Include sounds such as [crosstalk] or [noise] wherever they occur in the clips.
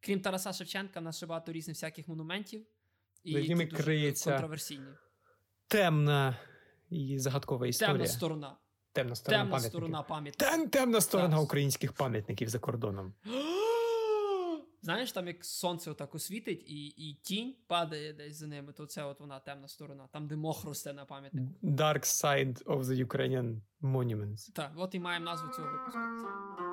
Крім Тараса Шевченка, в нас ще багато різних всяких монументів. І якими криється контроверсійні. Темна і загадкова історія. Темна сторона. Темна сторона темна сторона пам'ятників. Тем, темна сторона так. українських пам'ятників за кордоном. [gasps] Знаєш, там як сонце отак освітить, і і тінь падає десь за ними, то це от вона темна сторона, там, де мох росте на пам'ятнику. Dark side of the Ukrainian monuments. Так, от і маємо назву цього випуску.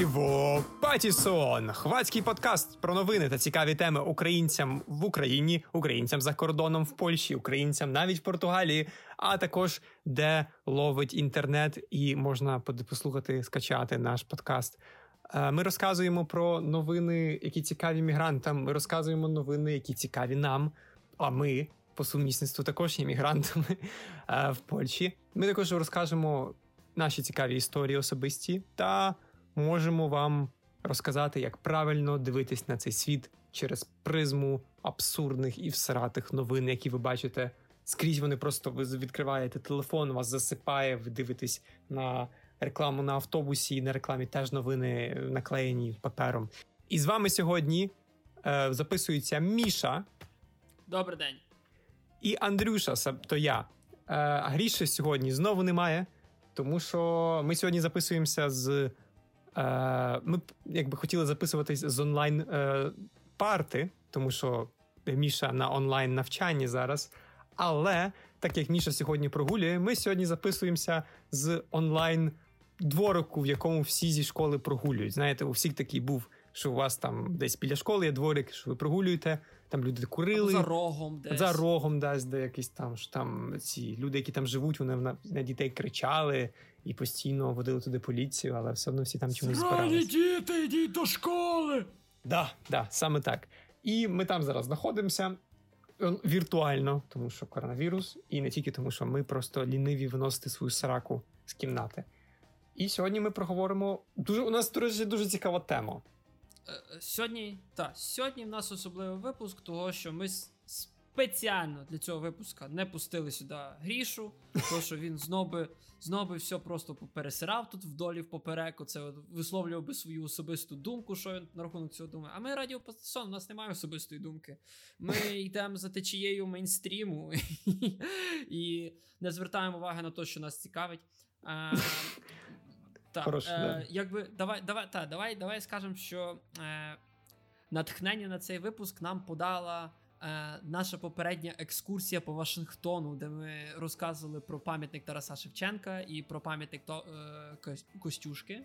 Радіво Патісон, хвацький подкаст про новини та цікаві теми українцям в Україні, українцям за кордоном в Польщі, українцям навіть в Португалії, а також де ловить інтернет і можна послухати, скачати наш подкаст. Е, ми розказуємо про новини, які цікаві мігрантам. Ми розказуємо новини, які цікаві нам. А ми по сумісництву також є мігрантами е, в Польщі. Ми також розкажемо наші цікаві історії особисті та можемо вам розказати, як правильно дивитись на цей світ через призму абсурдних і всратих новин, які ви бачите. Скрізь вони просто ви відкриваєте телефон, вас засипає, ви дивитесь на рекламу на автобусі, і на рекламі теж новини наклеєні папером. І з вами сьогодні е, записується Міша. Добрий день. І Андрюша, то я. Е, Гріші сьогодні знову немає, тому що ми сьогодні записуємося з Е, ми якби хотіли записуватись з онлайн е, парти, тому що Міша на онлайн навчанні зараз. Але так як Міша сьогодні прогулює, ми сьогодні записуємося з онлайн дворику, в якому всі зі школи прогулюють. Знаєте, у всіх такий був, що у вас там десь біля школи є дворик, що ви прогулюєте, там люди курили. За рогом десь. За рогом десь, де якісь там що там ці люди, які там живуть, вони на, на дітей кричали і постійно водили туди поліцію, але все одно всі там чомусь збиралися. діти, йдіть до школи! Да, да, саме так. І ми там зараз знаходимося віртуально, тому що коронавірус, і не тільки тому, що ми просто ліниві виносити свою сраку з кімнати. І сьогодні ми проговоримо. Дуже у нас дуже, дуже цікава тема. Е, сьогодні так, сьогодні в нас особливий випуск, того що ми спеціально для цього випуска не пустили сюди грішу, тому що він знов би, знов би все просто попересирав тут вдолі в попереку. Це висловлював би свою особисту думку, що він на рахунок цього думає. А ми радіо Пасон, у нас немає особистої думки. Ми [laughs] йдемо за течією мейнстріму [laughs] і не звертаємо уваги на те, що нас цікавить. Так, Хорошо, е, да. якби давай, давай, та, давай, давай скажемо, що е, натхнення на цей випуск нам подала е, наша попередня екскурсія по Вашингтону, де ми розказували про пам'ятник Тараса Шевченка і про пам'ятник то, е, Костюшки.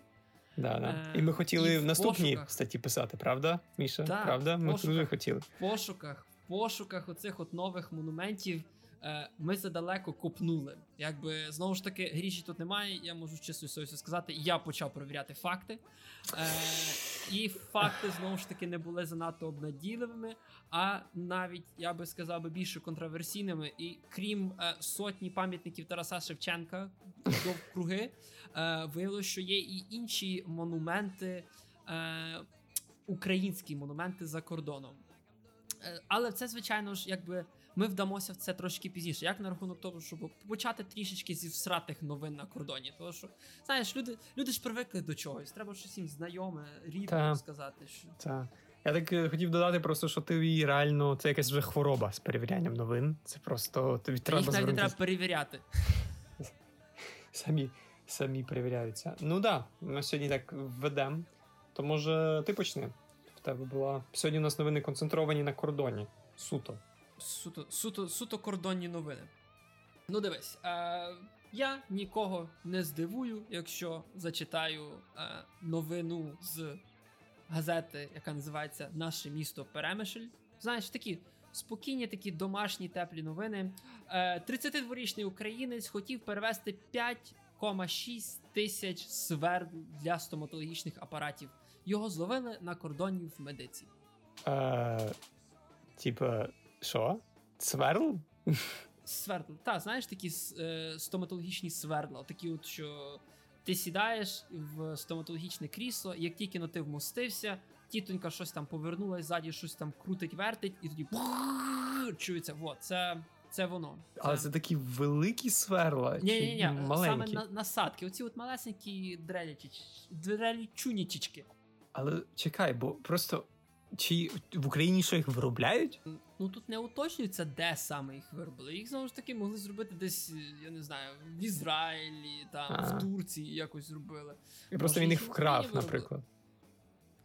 Да, да. Е, і ми хотіли і в наступній пошуках, статті писати, правда, Міша? Так, правда? Ми пошуках, дуже хотіли. В пошуках, в пошуках оцих от нових монументів. Е, ми задалеко копнули. Якби знову ж таки, гріші тут немає. Я можу чесно совісті сказати. Я почав перевіряти факти. Е, І факти знову ж таки не були занадто обнадійливими, а навіть я би сказав би більше контроверсійними. І крім е, сотні пам'ятників Тараса Шевченка довкруги, е, виявилося, що є і інші монументи, е, українські монументи за кордоном. Е, але це, звичайно ж, якби ми вдамося в це трошки пізніше. Як на рахунок того, щоб почати трішечки зі всратих новин на кордоні. Тому що, знаєш, люди люди ж привикли до чогось. Треба щось їм знайоме, рідне сказати. Що... Так. Я так е, хотів додати, просто що ти реально це якась вже хвороба з перевірянням новин. Це просто тобі треба Їх навіть не треба перевіряти. [laughs] Самі самі перевіряються. Ну так, да, ми сьогодні так введемо. То може ти почни. В тебе була сьогодні у нас новини концентровані на кордоні. Суто суто суто, суто кордонні новини. Ну, дивись, е, я нікого не здивую, якщо зачитаю е, новину з газети, яка називається Наше місто Перемишль. Знаєш, такі спокійні, такі домашні теплі новини. Е, 32-річний українець хотів перевести 5,6 тисяч свердл для стоматологічних апаратів. Його зловили на кордоні в медиці. Е, Типа. Що? Сверл? Свердл. Так, знаєш, такі е, стоматологічні свердла, такі, от, що Ти сідаєш в стоматологічне крісло, як тільки на ти вмостився, тітонька щось там повернулась, ззаді щось там крутить, вертить, і тоді чується. Вот, це, це воно. Але це такі великі сверла. Ні, ні, ні, саме на, насадки. Оці от малесенькі дрелічунічечки. Але чекай, бо просто чи в Україні що їх виробляють? Ну тут не уточнюється, де саме їх виробили. Їх знову ж таки могли зробити десь, я не знаю, в Ізраїлі, там, Ага. в Турції якось зробили. І просто Може, він їх вкрав, наприклад.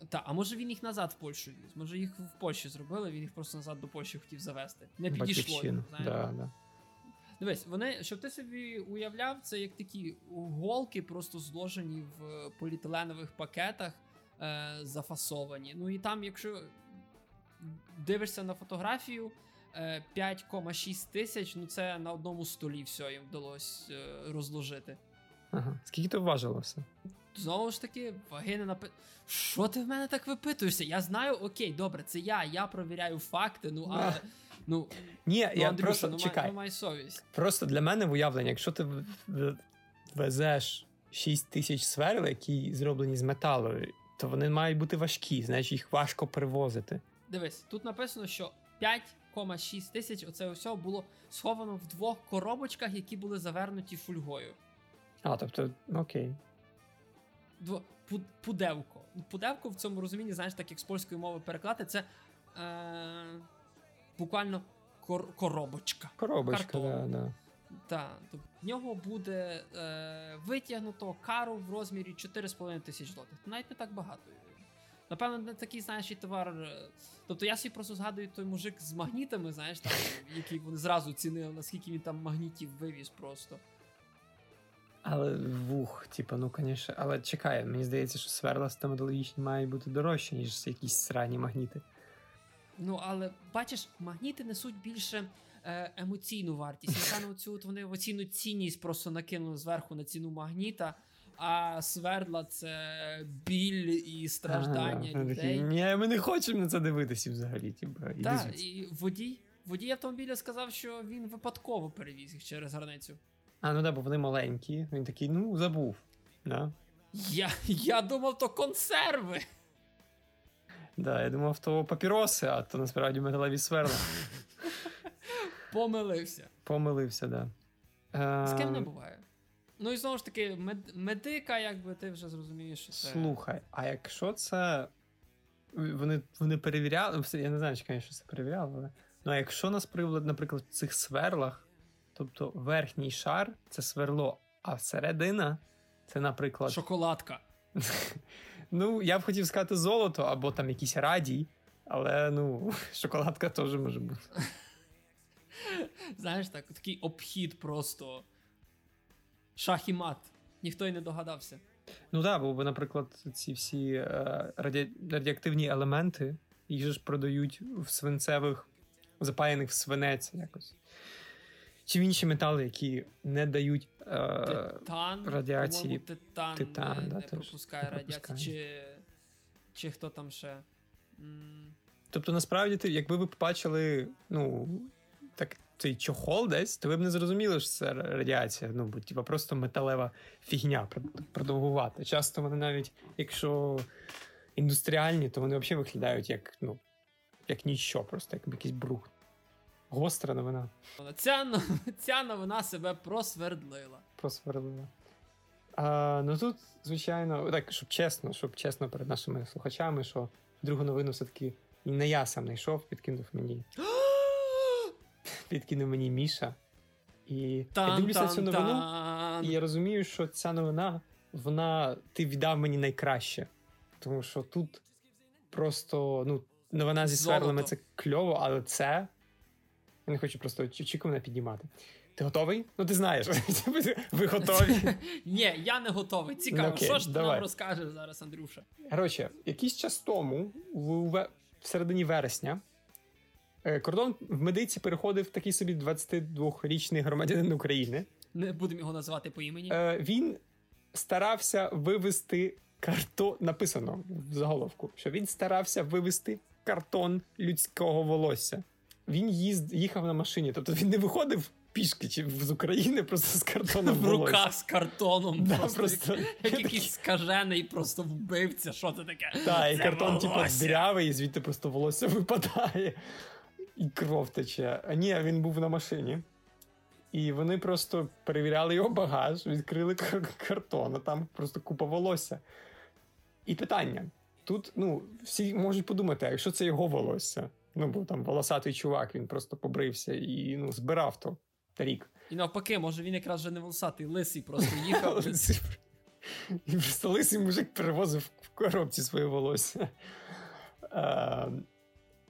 Та, а може він їх назад в Польщу віз? Може їх в Польщі зробили, він їх просто назад до Польщі хотів завести. Не підійшло. Йому. Да, да. Дивись, вони, щоб ти собі уявляв, це як такі голки, просто зложені в поліетиленових пакетах, е, зафасовані. Ну і там, якщо дивишся на фотографію, е, 5,6 тисяч, ну це на одному столі все їм вдалося е, розложити. Ага. Скільки то важило все? Знову ж таки, ваги не напи... Що ти в мене так випитуєшся? Я знаю, окей, добре, це я, я провіряю факти, ну але. Ну, Ні, ну я Андрюша, просто ну, май, чекай. ну май совість. Просто для мене уявлення, якщо ти везеш 6 тисяч сверл, які зроблені з металу, то вони мають бути важкі, значить їх важко перевозити. Дивись, тут написано, що 5,6 тисяч оце все було сховано в двох коробочках, які були завернуті фольгою. А, тобто, окей. Дво... Пудевко. Пудевко в цьому розумінні, знаєш, так як з польської мови переклати, це е... буквально кор... коробочка. Коробочка, да, да. Так, в нього буде е, витягнуто кару в розмірі 4,5 тисяч злотих. Навіть не так багато. Напевно, не такий, знаєш, і товар. е, Тобто я собі просто згадую той мужик з магнітами, знаєш, там, [laughs] який вони зразу цінили, наскільки він там магнітів вивіз просто. Але вух, типу, ну, звісно, але чекай, мені здається, що сверла стоматологічні мають бути дорожчі, ніж якісь срані магніти. Ну, але бачиш, магніти несуть більше емоційну вартість. Напевно, цю от вони оцінну цінність просто накинули зверху на ціну магніта, а свердла це біль і страждання Ага, людей. Ні, ми не хочемо на це дивитися взагалі. Типу, Так, і водій. Водій автомобіля сказав, що він випадково перевіз їх через границю. А, ну да, бо вони маленькі. Він такий, ну, забув. Да? Я, я думав, то консерви. Да, я думав, то папіроси, а то насправді металеві сверла. [laughs] Помилився. Помилився, да. З ким не Е, буває. Ну і знову ж таки, мед- медика, якби ти вже зрозумієш, що це. Слухай, а якщо це. Вони, вони перевіряли, я не знаю, чи, звісно, це перевіряли, але. Ну, а якщо нас привели, наприклад, в цих сверлах, тобто верхній шар це сверло, а середина це, наприклад, Шоколадка. [laughs] ну, я б хотів сказати золото або там якийсь радій, але ну, [laughs] шоколадка теж може бути. [laughs] Знаєш, так, такий обхід просто. Шах і мат. Ніхто й не догадався. Ну так, бо, наприклад, ці всі е, раді... радіоактивні елементи, їх же ж продають в свинцевих, запаяних в свинець якось. Чи в інші метали, які не дають. Е... Титан. радіації. Титан, Титан, не, да, не пропускає не радіації. Чи, чи хто там ще. Тобто, насправді, якби ви побачили, ну, так, цей чохол десь, то ви б не зрозуміли, що це радіація. Ну, бо типа просто металева фігня продовгувати. Часто вони навіть, якщо індустріальні, то вони взагалі виглядають як, ну, як ніщо, просто як якийсь брух. Гостра новина. Ця, ця новина себе просвердлила. просверлила. А, ну тут, звичайно, так, щоб чесно, щоб чесно перед нашими слухачами, що другу новину все-таки не я сам знайшов, підкинув мені. [gasps] [gasps] Підкинув мені Міша. І я дивлюся цю новину, і я розумію, що ця новина, вона ти віддав мені найкраще. Тому що тут просто, ну, новина зі сверлами це кльово, але це. Я не хочу просто очікування піднімати. Ти готовий? Ну, ти знаєш. [laughs] Ви готові. [laughs] Ні, я не готовий. Цікаво, Ну, що ж ти нам розкажеш зараз, Андрюша? Коротше, якийсь час тому, в, в, в середині вересня, кордон в медиці переходив такий собі 22-річний громадянин України. Не будемо його називати по імені. Е, він старався вивести картон. Написано в заголовку, що він старався вивести картон людського волосся. Він їзд, їхав на машині, тобто він не виходив пішки чи з України просто з картоном [laughs] в руках з картоном. Да, просто, просто- Як, як якийсь скажений просто вбивця. Що це таке? Так, і картон, типу, дірявий, і звідти просто волосся випадає, і кров тече. А ні, він був на машині. І вони просто перевіряли його багаж, відкрили кар- картон, а там просто купа волосся. І питання: тут, ну, всі можуть подумати, а якщо це його волосся? Ну, бо там волосатий чувак, він просто побрився і ну, збирав то рік. І навпаки, може він якраз вже не волосатий, лисий просто їхав. [laughs] І просто лисий мужик перевозив в коробці своє волосся.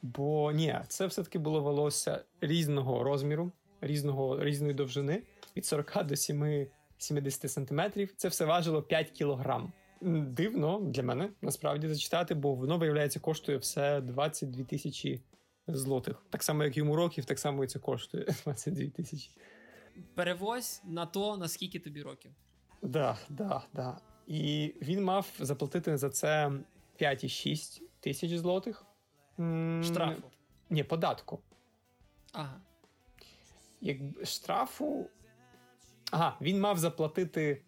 Бо ні, це все-таки було волосся різного розміру, різного, різної довжини, від 40 до 7, 70 сантиметрів. Це все важило 5 кілограм. Дивно для мене насправді зачитати, бо воно, виявляється, коштує все 22 тисячі злотих. Так само, як йому років, так само і це коштує [laughs] 22 тисячі. Перевозь на то, наскільки тобі років. Да, да, да. І він мав заплатити за це 5,6 тисяч злотих. Штрафу. Ні, податку. Ага. Як штрафу. Ага, він мав заплатити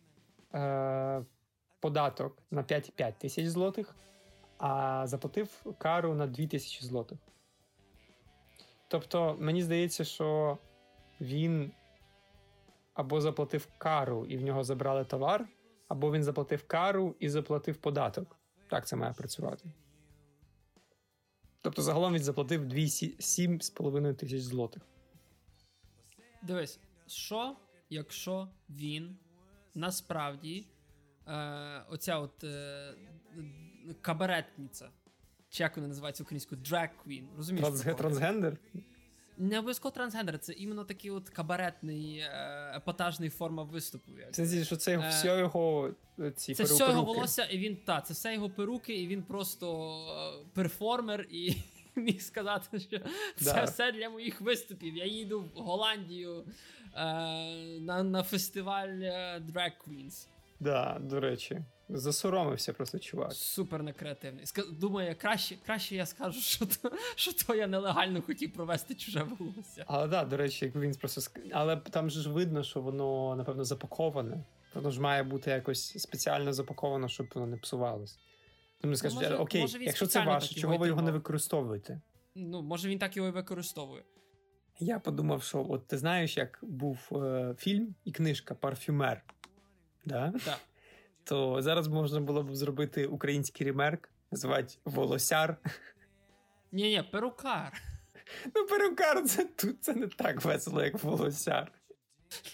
е, податок на 5,5 тисяч злотих, а заплатив кару на 2 тисячі злотих. Тобто, мені здається, що він або заплатив кару і в нього забрали товар, або він заплатив кару і заплатив податок. Так це має працювати. Тобто, загалом він заплатив 7,5 тисяч злотих. Дивись, що, якщо він насправді е, оця от е, кабаретниця, чи як вона називається українською, drag queen, розумієш? Трансгендер? Не обов'язково трансгендер, це іменно такий от кабаретний, е, епатажний форма виступу. як. Сенсі, що це Е, все його е, ці Це все його волосся, і він та, це все його перуки, і він просто перформер, і [laughs] міг сказати, що це Да. все для моїх виступів. Я їду в Голландію е, на, на фестиваль Drag Queens. Да, до речі. Засоромився просто чувак. Супер некреативний. Думаю, краще, краще я скажу, [laughs] що то, що то я нелегально хотів провести чуже волосся. Але да, до речі, як він просто ск- Але там же ж видно, що воно, напевно, запаковане. Воно ж має бути якось спеціально запаковано, щоб воно не псувалось. Тому скажуть, може- окей, може, якщо це ваше, чого ви його не використовуєте? Ну, може він так його і використовує. Я подумав, що от ти знаєш, як був е, фільм і книжка Парфюмер. Да? Так. То зараз можна було б зробити український ремейк, звати Волосяр. Ні, ні, перукар. Ну, перукар, це тут це не так весело, як волосяр.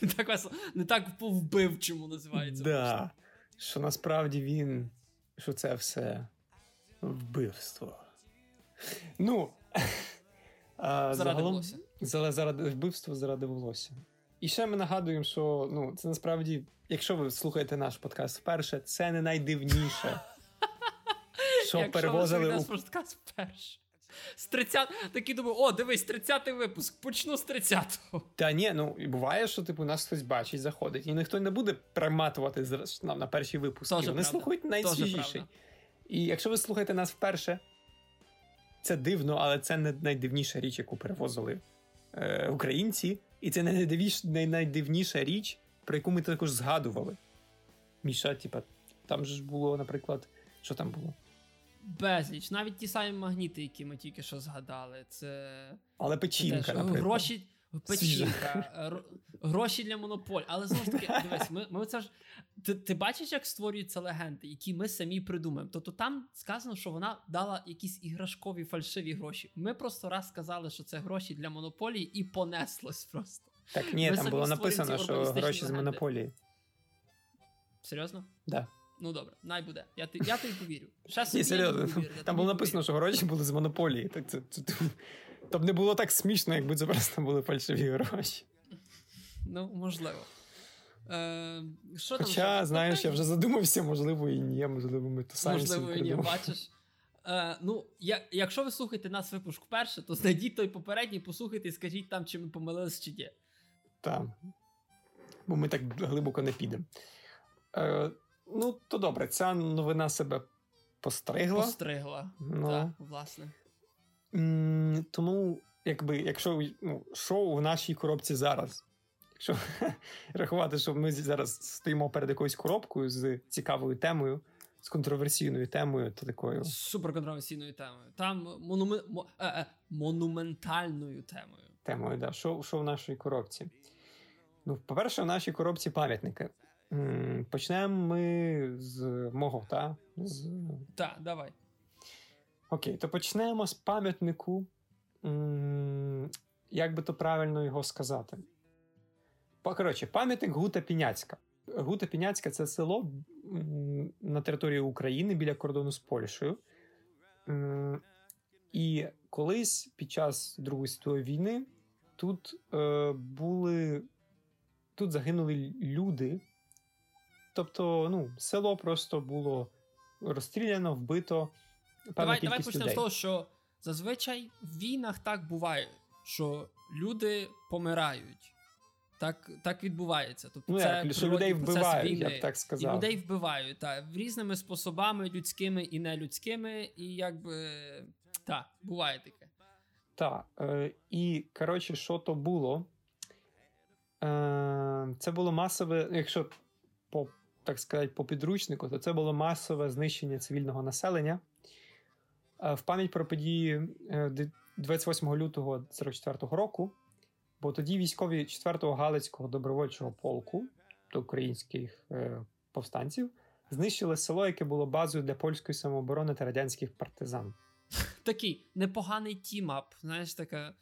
Не так весело, не так по-вбивчому називається. Да. Що насправді він. Що це все вбивство. Ну. [laughs] а, Заради волосся. Заради, вбивства, заради волосся. І ще ми нагадуємо, що ну, це насправді, якщо ви слухаєте наш подкаст вперше, це не найдивніше. [laughs] Що перевозили наш подкаст вперше. З 30... Такий думаю, о, дивись, 30-й випуск, почну з 30-го. Та ні, ну і буває, що типу нас хтось бачить, заходить, і ніхто не буде приматувати зра- на, на перші випуски. Тоже Вони правда. слухають найсвіжіший. І якщо ви слухаєте нас вперше, це дивно, але це не найдивніша річ, яку перевозили е, українці. І це не найдивніша річ, про яку ми також згадували. Міша, типа, там же ж було, наприклад, що там було? Безліч. Навіть ті самі магніти, які ми тільки що згадали. Це Але це печінка, теж наприклад. гроші. Печінка, ро- гроші для монополь. Але знову ж таки, [laughs] дивись, ми, ми це ж. Ти, ти бачиш, як створюються легенди, які ми самі придумаємо. Тобто там сказано, що вона дала якісь іграшкові фальшиві гроші. Ми просто раз сказали, що це гроші для монополії, і понеслось просто. Так ні, Ми там було написано, що гроші з монополії. Серйозно? Да. Ну добре, най буде. Я, ти, я тобі повірю. Ще собі Ні, серйозно. я Там тобі було написано, повірю. що гроші були з монополії. Так це, це, це, Тобто не було так смішно, якби це просто були фальшиві гроші. Ну, можливо. Е, що Хоча, ще? знаєш, я вже задумався, можливо, і ні, можливо, ми то самі Можливо, і ні, бачиш. Е, ну, я, якщо ви слухаєте нас випуск вперше, то знайдіть той попередній, послухайте і скажіть там, чи ми помилились чи ні. Там. Бо ми так глибоко не підемо. Е, ну, то добре, ця новина себе постригла. Постригла. Ну. Так, власне. М, Тому, якби, якщо ну, що у нашій коробці зараз? Якщо [laughs] рахувати, що ми зараз стоїмо перед якоюсь коробкою з цікавою темою, з контроверсійною темою, то такою суперконтроверсійною темою. Там монуме... мо... е, е, монументальною темою. Темою, да. Що, що в нашій коробці? Ну, по-перше, в нашій коробці пам'ятники. Почнемо ми з мого, та? З... Так, давай. Окей, то почнемо з пам'ятнику. Як би то правильно його сказати? Коротше, пам'ятник Гута Піняцька. Гута Піняцька це село на території України біля кордону з Польщею. І колись під час Другої світової війни тут е, були тут загинули люди. Тобто, ну, село просто було розстріляно, вбито. Давай давай почнемо людей. з того, що зазвичай в війнах так буває, що люди помирають. Так так відбувається. Тобто ну, це як, що людей вбивають, війни. я б так сказав. І людей вбивають так, різними способами, людськими і нелюдськими, і якби так, буває таке. Так. Е, І коротше, що то було? Е, Це було масове, якщо по так сказати, по підручнику, то це було масове знищення цивільного населення. Е, в пам'ять про події 28 е, лютого 44-го року, бо тоді військові 4-го Галицького добровольчого полку до українських е, повстанців знищили село, яке було базою для польської самооборони та радянських партизан. [laughs] Такий непоганий тімап, знаєш, така.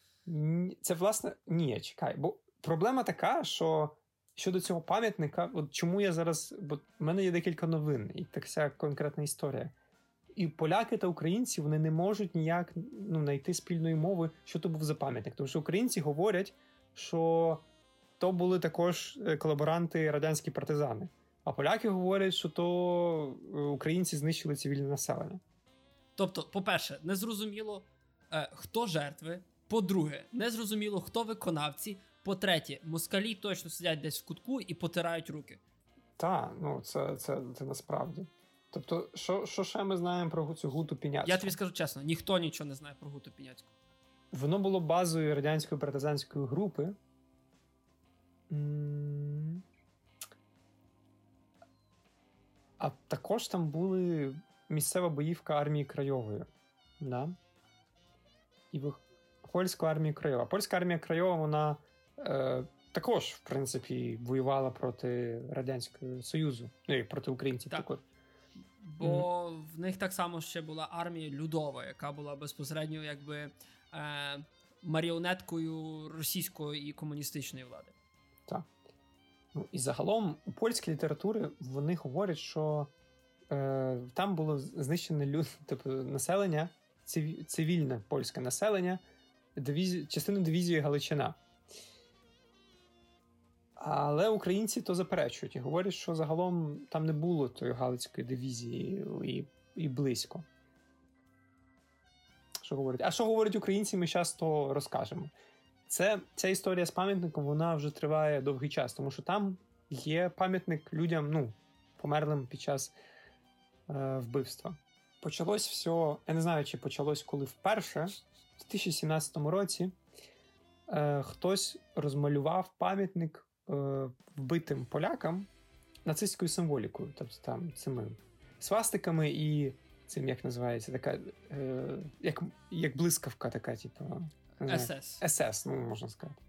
Це власне ні, чекай, бо проблема така, що щодо цього пам'ятника, от чому я зараз. Бо в мене є декілька новин, і так вся конкретна історія. І поляки та українці вони не можуть ніяк ну, знайти спільної мови, що то був за пам'ятник. Тому що українці говорять, що то були також е, колаборанти радянські партизани. А поляки говорять, що то е, українці знищили цивільне населення. Тобто, по-перше, незрозуміло, е, хто жертви. По-друге, незрозуміло, хто виконавці. По-третє, москалі точно сидять десь в кутку і потирають руки. Так, ну це це, це насправді. Тобто, що що ще ми знаємо про цю гуту Піняцьку? Я тобі скажу чесно, ніхто нічого не знає про гуту Піняцьку. Воно було базою радянської партизанської групи. А також там були місцева боївка армії Крайової. Да? І польська армія Крайова. Польська армія Крайова, вона е, також, в принципі, воювала проти Радянського Союзу, ну і проти українців так. також. Бо mm-hmm. в них так само ще була армія Людова, яка була безпосередньо якби е, маріонеткою російської і комуністичної влади. Так. Ну, І загалом у польській літературі вони говорять, що е, там було знищене люд, тобто населення, цивільне польське населення, дивізі, частину дивізії Галичина. Але українці то заперечують і говорять, що загалом там не було тої Галицької дивізії і і близько. Що говорять? А що говорять українці, ми часто розкажемо. Це, Ця історія з пам'ятником вона вже триває довгий час, тому що там є пам'ятник людям, ну, померлим під час е, вбивства. Почалось все, я не знаю, чи почалось коли вперше, в 2017 році е, хтось розмалював пам'ятник вбитим полякам нацистською символікою, тобто там цими свастиками і цим, як називається, така е, як як блискавка, така, типу СС. СС, ну можна сказати.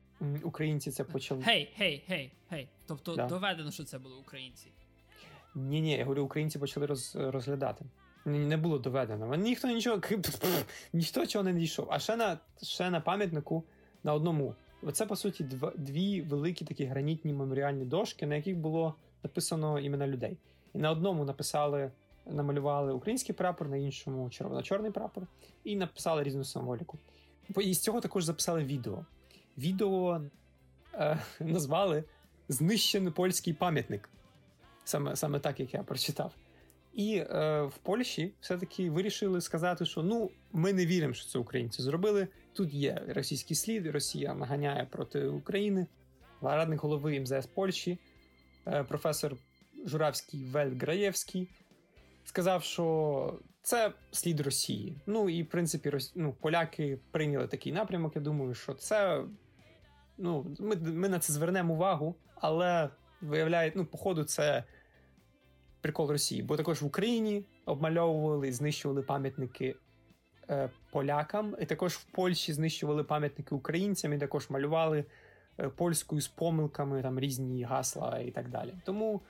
Українці це почали. Гей, гей, гей, гей. Тобто да. доведено, що це були українці. Ні, ні, я говорю, українці почали роз, розглядати. Не було доведено. Ніхто нічого [laughs] ніхто чого не дійшов. А ще на ще на пам'ятнику на одному Оце, по суті, дв- дві великі такі гранітні меморіальні дошки, на яких було написано імена людей. І на одному написали, намалювали український прапор, на іншому червоно-чорний прапор, і написали різну символіку. І з цього також записали відео. Відео е, [laughs] назвали Знищений польський пам'ятник. Саме саме так, як я прочитав. І е, в Польщі все-таки вирішили сказати, що ну ми не віримо, що це українці зробили. Тут є російський слід, Росія наганяє проти України. Радник голови МЗС Польщі, е, професор Журавський Вельграєвський, сказав, що це слід Росії. Ну і в принципі, ну, поляки прийняли такий напрямок. Я думаю, що це ну, ми, ми на це звернемо увагу, але виявляє, ну, походу, це прикол Росії. Бо також в Україні обмальовували і знищували пам'ятники е, полякам, і також в Польщі знищували пам'ятники українцям, і також малювали е, польською з помилками там різні гасла і так далі. Тому.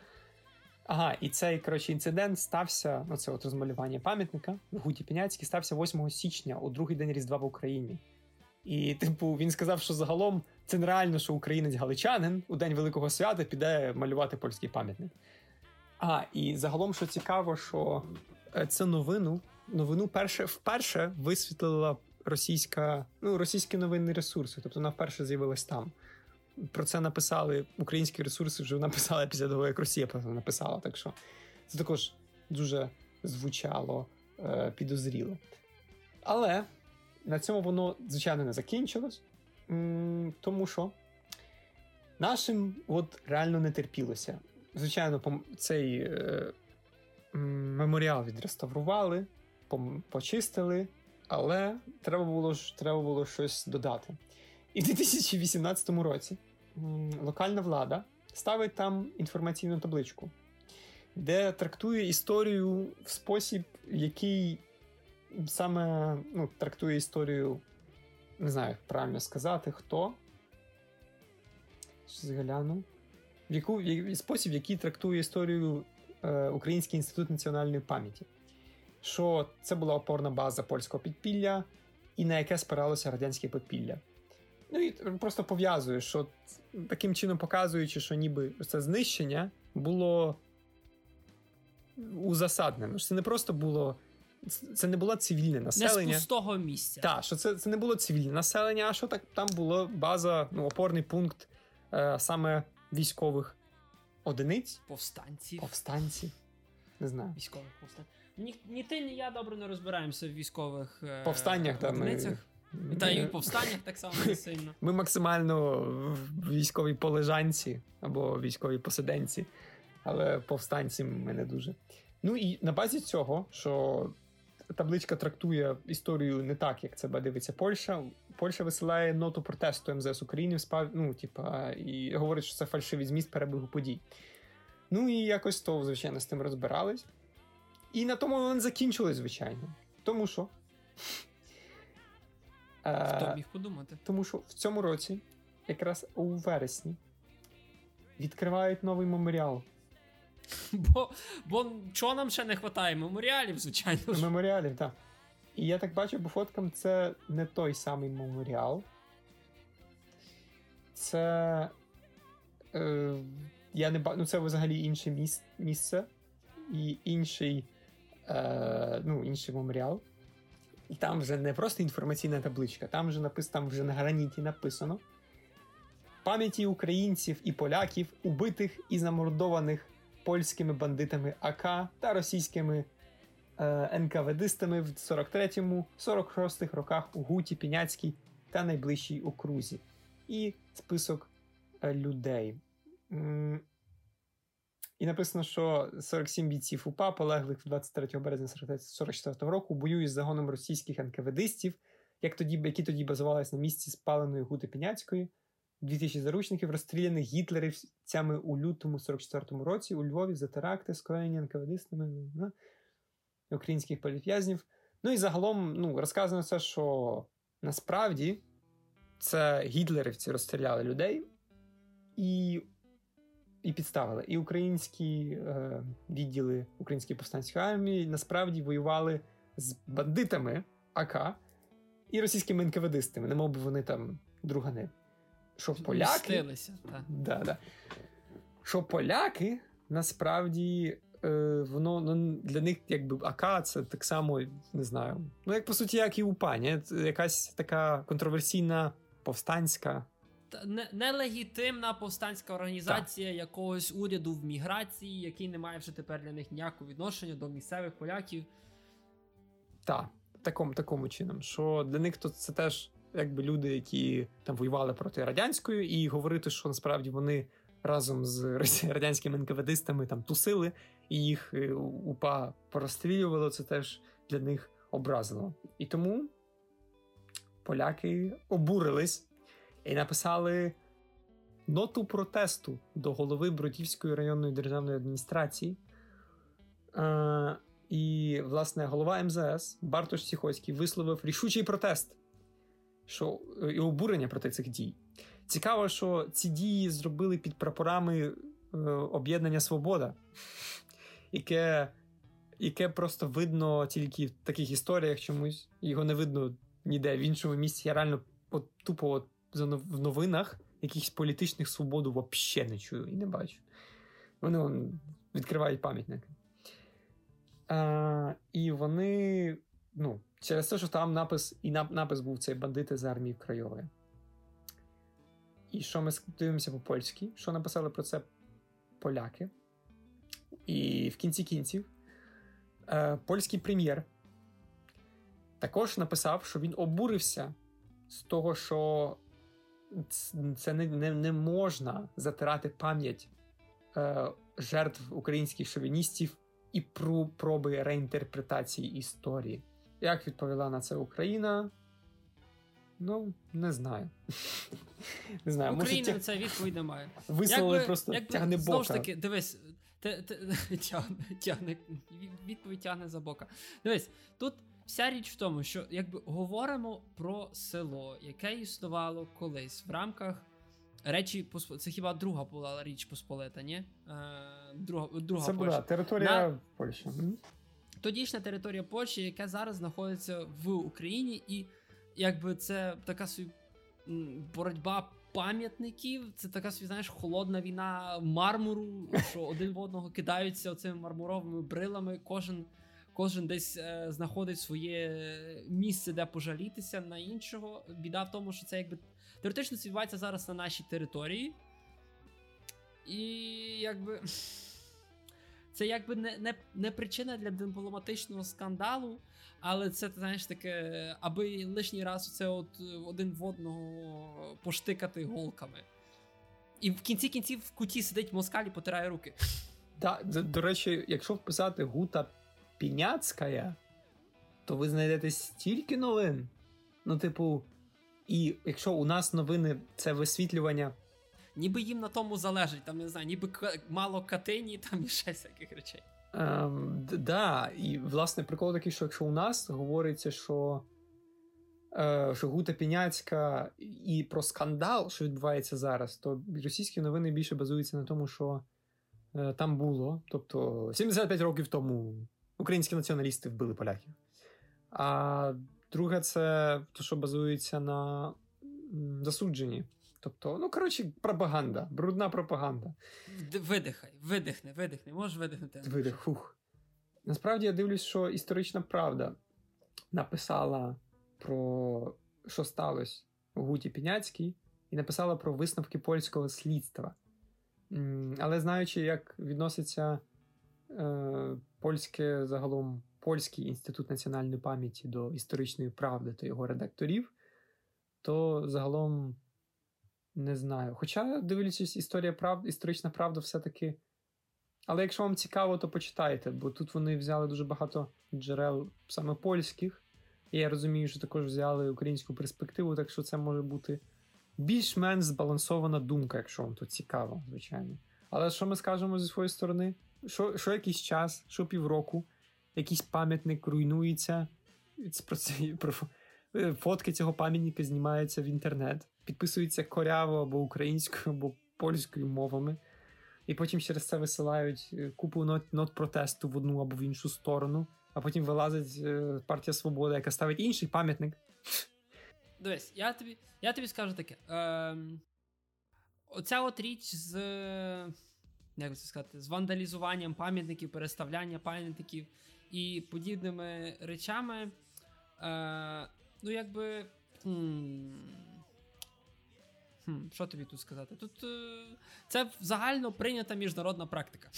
Ага, і цей коротше, інцидент стався, ну це от розмалювання пам'ятника в Гуті Піняцькій стався 8 січня, у другий день Різдва в Україні. І, типу, він сказав, що загалом це нереально, що українець-галичанин у день Великого свята піде малювати польський пам'ятник. А, і загалом, що цікаво, що е, цю новину новину перше вперше висвітлила російська, ну, російські новинні ресурси, тобто вона вперше з'явилась там. Про це написали українські ресурси, вже написали після того, як Росія про це написала. Так що це також дуже звучало е, підозріло. Але на цьому воно, звичайно, не закінчилось, тому що нашим от реально не терпілося. Звичайно, цей е, меморіал відреставрували, почистили, але треба було треба було щось додати. І в 2018 році локальна влада ставить там інформаційну табличку, де трактує історію в спосіб, який саме ну, трактує історію, не знаю, як правильно сказати, хто. Щось гляну. В яку в спосіб, який трактує історію е, Український інститут національної пам'яті, що це була опорна база польського підпілля, і на яке спиралося радянське підпілля. Ну і просто пов'язує, що таким чином показуючи, що ніби це знищення було узасаднено. Що Це не просто було. Це не було цивільне населення. Не з пустого місця. Так, що це це не було цивільне населення, а що так там було база, ну, опорний пункт е, саме військових одиниць. Повстанців. Повстанців. Не знаю. Військових повстанців. Ні, ні ти, ні я добре не розбираємося в військових е, повстаннях. одиницях. Ми... Та й в повстаннях так само не сильно. [laughs] Ми максимально в військовій полежанці або військовій посиденці, але повстанці ми не дуже. Ну і на базі цього, що табличка трактує історію не так, як це дивиться Польща. Польща висилає ноту протесту МЗС України спав, ну, типа, і говорить, що це фальшивий зміст перебігу подій. Ну і якось то, звичайно, з тим розбирались. І на тому вони закінчили, звичайно. Тому що [laughs] Хто е, міг подумати? Тому що в цьому році, якраз у вересні, відкривають новий меморіал. [laughs] Бо бо чого нам ще не вистачає? Меморіалів, звичайно. Меморіалів, так. І я так бачу по фоткам, це не той самий меморіал. Це. Е, я не Ну, це взагалі інше міс... місце і інший, е, ну, інший меморіал. І там вже не просто інформаційна табличка, там вже напис, там вже на граніті написано пам'яті українців і поляків, убитих і замордованих польськими бандитами АК та російськими е, НКВДистами в 43-46 роках у Гуті, Піняцькій та найближчій окрузі. І список е, людей. І написано, що 47 бійців УПА полеглих 23 березня 44 року бою із загоном російських НКВДистів, як тоді, які тоді базувалися на місці спаленої Гути Піняцької. 2000 заручників розстріляних гітлерівцями у лютому 44 році у Львові за теракти, скоєні НКВДистами українських політв'язнів. Ну і загалом ну, розказано все, що насправді це гітлерівці розстріляли людей. І і підставили. І українські е, відділи Української повстанської армії насправді воювали з бандитами АК і російськими НКВДистами, немов би вони там другани. Що поляки. Да, да. Що поляки насправді е, воно ну, для них якби АК це так само не знаю. Ну, як по суті, як і УПА, ні? якась така контроверсійна повстанська нелегітимна повстанська організація так. якогось уряду в міграції, який не має вже тепер для них ніякого відношення до місцевих поляків. Так, такому такому чином. Що для них то це теж якби люди, які там воювали проти радянської, і говорити, що насправді вони разом з радянськими НКВДистами там тусили, і їх е, УПА порозстрілювало, це теж для них образило. І тому поляки обурились і написали ноту протесту до голови Бродівської районної державної адміністрації. Е, і, власне, голова МЗС Бартош Сіхоцький висловив рішучий протест що, і обурення проти цих дій. Цікаво, що ці дії зробили під прапорами е, об'єднання Свобода, яке яке просто видно тільки в таких історіях чомусь. Його не видно ніде в іншому місці. Я реально тупо от, в новинах якихось політичних свободу взагалі не чую і не бачу. Вони вон, відкривають пам'ятники. А, І вони, ну, через те, що там напис і напис був цей бандити з армії Крайової. І що ми дивимося по польськи, що написали про це поляки. І в кінці кінців е, польський прем'єр також написав, що він обурився з того, що це не не, не можна затирати пам'ять е, жертв українських шовіністів і про проби реінтерпретації історії. Як відповіла на це Україна? Ну, не знаю. [laughs] Не знаю, Україна може, це відповідь немає. Висловили якби, просто якби, тягне бока. Знову ж таки, дивись, те, те, [laughs] тягне, тягне, відповідь тягне за бока. Дивись, тут вся річ в тому, що якби говоримо про село, яке існувало колись в рамках речі. Це хіба друга була річ Посполита, ні? Е, друга, друга Це була територія На... Польщі. Тодішня територія Польщі, яка зараз знаходиться в Україні, і якби це така собі боротьба пам'ятників. Це така знаєш, холодна війна мармуру, що один в одного кидаються оцими мармуровими брилами. Кожен кожен десь е, знаходить своє місце, де пожалітися на іншого. Біда в тому, що це якби теоретично це відбувається зараз на нашій території. І якби. Це якби не не, не причина для дипломатичного скандалу, але це, ти знаєш, таке, аби лишній раз це от один в одного поштикати голками. І в кінці кінців в куті сидить москаль і потирає руки. Так, до, до речі, якщо вписати Гута Піняцька, то ви знайдете стільки новин. Ну, типу, і якщо у нас новини це висвітлювання ніби їм на тому залежить, там не знаю, ніби мало катині, там і ще всяких речей. Ем, Да, і власне прикол такий, що якщо у нас говориться, що е, що Гута Піняцька і про скандал, що відбувається зараз, то російські новини більше базуються на тому, що е, там було. Тобто 75 років тому українські націоналісти вбили поляків. А друге, це те, що базується на засудженні. Тобто, ну коротше, пропаганда, брудна пропаганда. Видихай, видихни, видихни, можеш видихнути. Видих, фух. Насправді я дивлюсь, що історична правда написала про що сталося у Гуті Піняцькій, і написала про висновки польського слідства. Але знаючи, як відноситься е, польське загалом Польський інститут національної пам'яті до історичної правди та його редакторів, то загалом не знаю. Хоча, дивлячись, історія прав... історична правда все-таки. Але якщо вам цікаво, то почитайте, бо тут вони взяли дуже багато джерел саме польських. І я розумію, що також взяли українську перспективу, так що це може бути більш-менш збалансована думка, якщо вам тут цікаво, звичайно. Але що ми скажемо зі своєї сторони? Що що якийсь час, що півроку, якийсь пам'ятник руйнується, про це, про фотки цього пам'ятника знімаються в інтернет, підписуються коряво або українською, або польською мовами, і потім через це висилають е, купу нот, нот протесту в одну або в іншу сторону, а потім вилазить е, партія Свобода, яка ставить інший пам'ятник. Дивись, я тобі я тобі скажу таке. Ем, Оця от річ з як це сказати, з вандалізуванням пам'ятників, переставляння пам'ятників і подібними речами. Е, ну якби. Хм, хм, Що тобі тут сказати? Тут е, це загально прийнята міжнародна практика.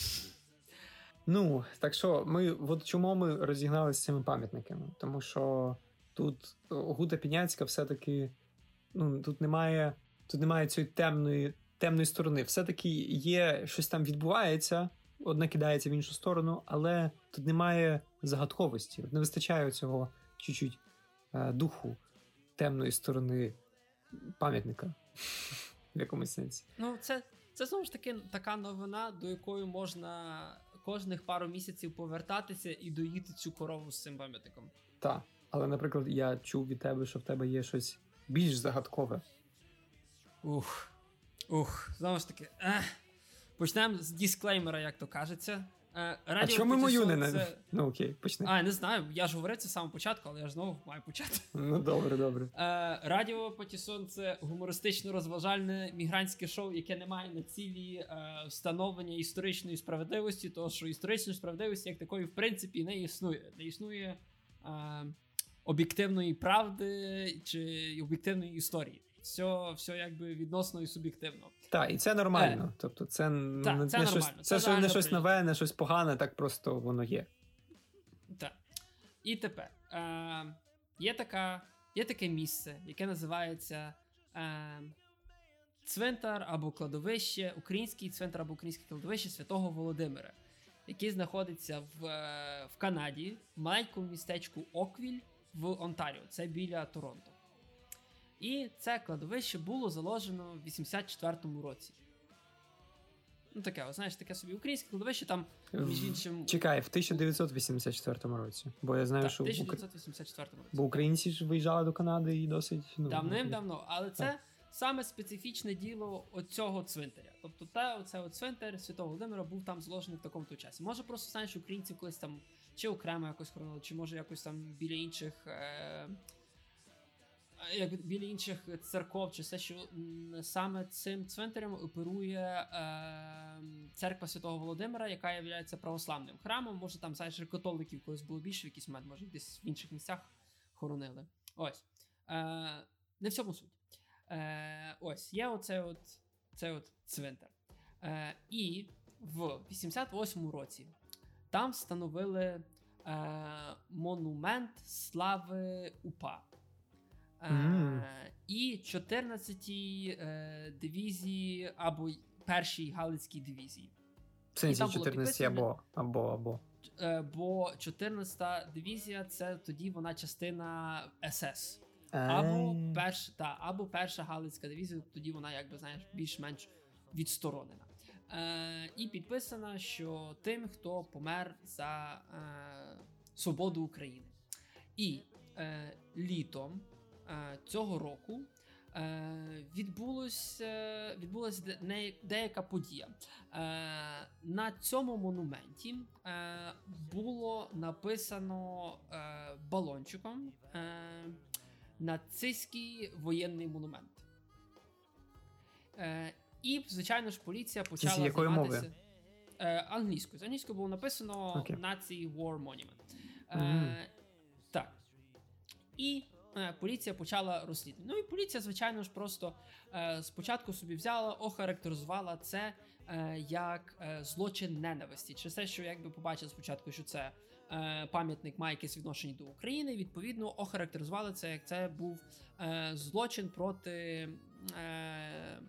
Ну, так що ми от чому ми розігналися з цими пам'ятниками? Тому що тут Гута Піняцька все-таки ну, тут немає тут немає цієї темної темної сторони. Все-таки є щось там відбувається, одне кидається в іншу сторону, але тут немає загадковості. Не вистачає цього чуть-чуть Е, духу темної сторони пам'ятника в якомусь сенсі. Ну, це, це знову ж таки така новина, до якої можна кожних пару місяців повертатися і доїти цю корову з цим пам'ятником. Так. Але, наприклад, я чув від тебе, що в тебе є щось більш загадкове. Ух. Ух, знову ж таки. Ех. Почнемо з дисклеймера, як то кажеться. Е, А чому мою не це... Ну окей, почни. А, не знаю, я ж говорив це з самого початку, але я ж знову маю почати. Ну добре, добре. Е, Радіо Патісон це гумористично розважальне мігрантське шоу, яке не має на цілі е, встановлення історичної справедливості, тому що історичної справедливості як такої, в принципі, не існує. Не існує е, об'єктивної правди чи об'єктивної історії. Все, все якби відносно і суб'єктивно. Так, і це нормально. Тобто, це, Так, не, це не нормально. щось, Це це, не щось прийнято. нове, не щось погане, так просто воно є. Так. І тепер е, є, така, є таке місце, яке називається е, цвинтар або кладовище, український цвинтар або українське кладовище Святого Володимира, який знаходиться в, е, в Канаді, в маленькому містечку Оквіль в Онтаріо. Це біля Торонто. І це кладовище було заложено в 84-му році. Ну, таке, о, знаєш, таке собі українське кладовище, там, між іншим, Чекай, в 1984 році. Бо я знаю, так, що в в 1984 році. бо українці ж виїжджали до Канади і досить. Ну, Давним-давно, але це саме специфічне діло оцього цвинтаря. Тобто, те, оце от цвинтар Святого Володимира був там зложений в такому то часі. Може, просто знаєш, українці колись там чи окремо якось хоронили, чи може якось там біля інших. Е- як біля інших церков, чи все, що саме цим цвинтарем оперує е, церква Святого Володимира, яка є православним храмом. Може, там знаєш, католиків колись було більше в якийсь момент, може десь в інших місцях хоронили. Ось. Е, не в цьому суть. Е, ось, є оце от, це от цвинтар. Е, і в 88-му році там встановили е, монумент слави УПА. Е, І 14-й е, дивізії або першій Галицькій дивізії. В сенсі 14 або, або, або. Е, бо 14-та дивізія це тоді вона частина СС. Е, Або, перш, та, або перша Галицька дивізія, тоді вона, якби знаєш, більш-менш відсторонена. Е, і підписано, що тим, хто помер за е, свободу України. І е, літом цього року е, е, не- деяка подія. Е, на цьому монументі е, було написано е, балончиком. Е, нацистський воєнний монумент. Е, і, звичайно ж, поліція почала З якої займатися мови? Е, англійською. З англійською було написано Окей. Nazi War Monument. Е, Мгм. Так. І е, поліція почала розслідування. Ну і поліція, звичайно ж, просто е, спочатку собі взяла, охарактеризувала це е, як е, злочин ненависті. Через те, що якби побачили спочатку, що це е, пам'ятник має якесь відношення до України, відповідно, охарактеризували це як це був е, злочин проти е,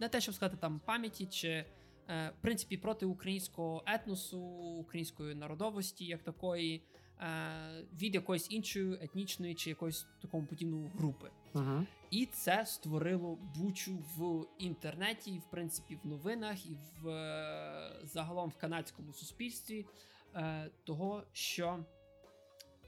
не те, щоб сказати там пам'яті, чи е, в принципі проти українського етносу, української народовості, як такої, е, від якоїсь іншої етнічної чи якоїсь такому подібної групи. Угу. І це створило бучу в інтернеті, і в принципі в новинах, і в е, загалом в канадському суспільстві, е, того, що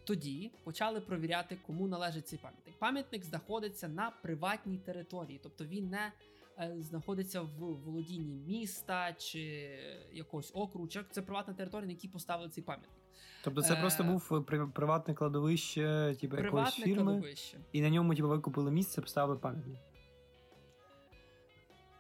тоді почали провіряти, кому належить цей пам'ятник. Пам'ятник знаходиться на приватній території, тобто він не е, знаходиться в володінні міста чи якогось округу. Це приватна територія, на якій поставили цей пам'ятник. Тобто це Е, просто був приватне кладовище, типу якоїсь фірми, кладовище. і на ньому типу, викупили місце, поставили пам'ятник.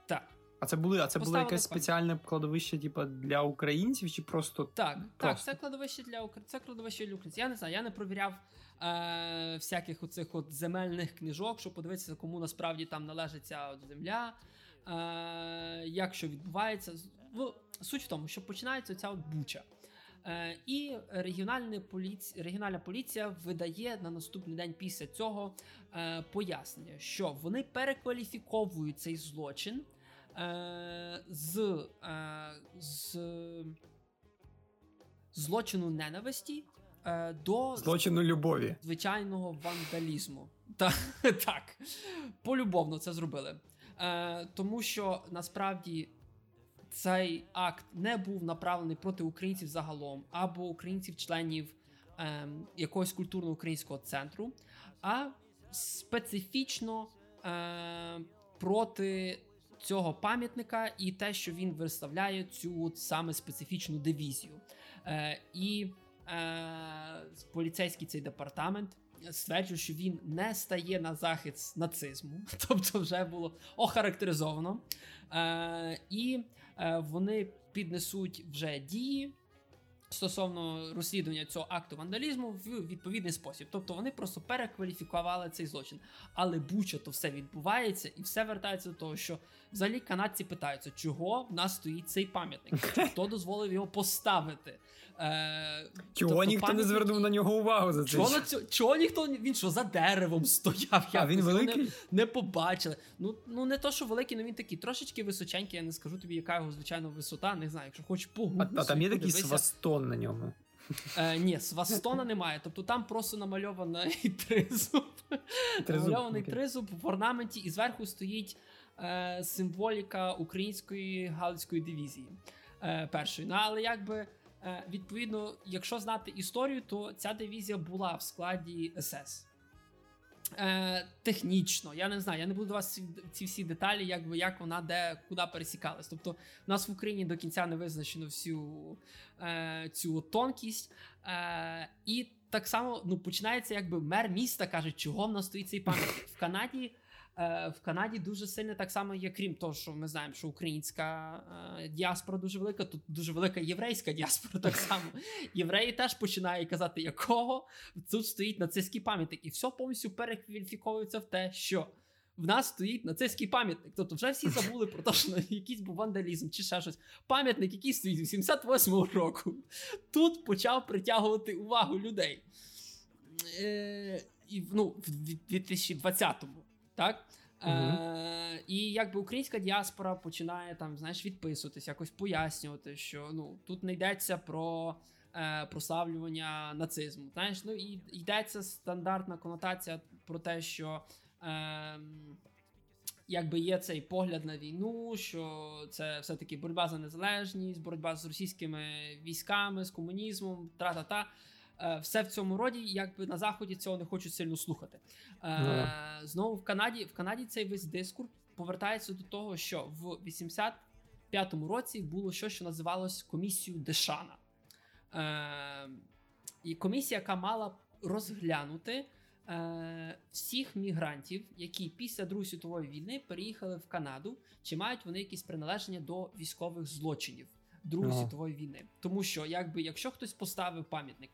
Так. А це були, а це було якесь пам'ятник. спеціальне кладовище, типу, для українців, чи просто Так, так, це кладовище для це кладовище для українців. Я не знаю, я не провіряв е, всяких оцих от земельних книжок, щоб подивитися, кому насправді там належить ця от земля, е, як що відбувається. Ну, суть в тому, що починається ця от буча. Е, і регіональна поліція, регіональна поліція видає на наступний день після цього е, пояснення, що вони перекваліфіковують цей злочин е, з, з злочину ненависті до злочину любові. звичайного вандалізму. Та, [laughs] так, полюбовно це зробили. Е, Тому що насправді цей акт не був направлений проти українців загалом або українців-членів е, якогось культурно-українського центру, а специфічно е, проти цього пам'ятника і те, що він виставляє цю саме специфічну дивізію. Е, І е, поліцейський цей департамент стверджує, що він не стає на захист нацизму, [laughs] тобто вже було охарактеризовано. Е, І е, вони піднесуть вже дії. Стосовно розслідування цього акту вандалізму в відповідний спосіб, тобто вони просто перекваліфікували цей злочин. Але будь-що то все відбувається, і все вертається до того, що взагалі канадці питаються, чого в нас стоїть цей пам'ятник, хто дозволив його поставити. Е, Чого тобто ніхто не звернув на нього увагу за це? Чого, на цьо- чого ніхто він що за деревом стояв? А він великий? Не, не побачили. Ну ну не то, що великий, але він такий трошечки височенький. Я не скажу тобі, яка його звичайно висота. Не знаю, якщо хочеш А, погуглити. а там є такий свастон на ньому. Е, ні, свастона немає. Тобто там просто намальований [laughs] тризуб. Тризуб, намальований окей. тризуб в орнаменті, і зверху стоїть е, символіка української галицької дивізії. Е, першої. Ну, але якби. Е, Відповідно, якщо знати історію, то ця дивізія була в складі СС. Е, технічно, я не знаю, я не буду вас ці, всі деталі, якби як вона де куди пересікалась. Тобто, у нас в Україні до кінця не визначено всю е, цю тонкість. Е, і так само ну, починається, якби мер міста каже, чого в нас стоїть цей пам'ятник. В Канаді. Е, В Канаді дуже сильно так само є, крім того, що ми знаємо, що українська е, діаспора дуже велика, тут дуже велика єврейська діаспора так [laughs] само. Євреї теж починають казати, якого тут стоїть нацистський пам'ятник, і все повністю перекваліфіковується в те, що в нас стоїть нацистський пам'ятник. Тобто вже всі забули про те, що [laughs] якийсь був вандалізм чи ще щось. Пам'ятник, який стоїть з 88-го року, тут почав притягувати увагу людей. Е, і, ну, в 2020-му, так? Е, і якби українська діаспора починає там, знаєш, відписуватись, якось пояснювати, що ну тут не йдеться про е, прославлювання нацизму. Знаєш, ну і йдеться стандартна конотація про те, що е, якби є цей погляд на війну, що це все-таки боротьба за незалежність, боротьба з російськими військами, з комунізмом, тра-та-та. Е, Все в цьому роді, якби на заході цього не хочуть сильно слухати. Е, Ну Знову в Канаді, в Канаді цей весь дискурс повертається до того, що в 85-му році було щось, що називалось комісією Дешана. Е, і комісія, яка мала розглянути е, всіх мігрантів, які після Другої світової війни переїхали в Канаду, чи мають вони якісь приналеження до військових злочинів Другої Ага. світової війни. Тому що, якби, якщо хтось поставив пам'ятник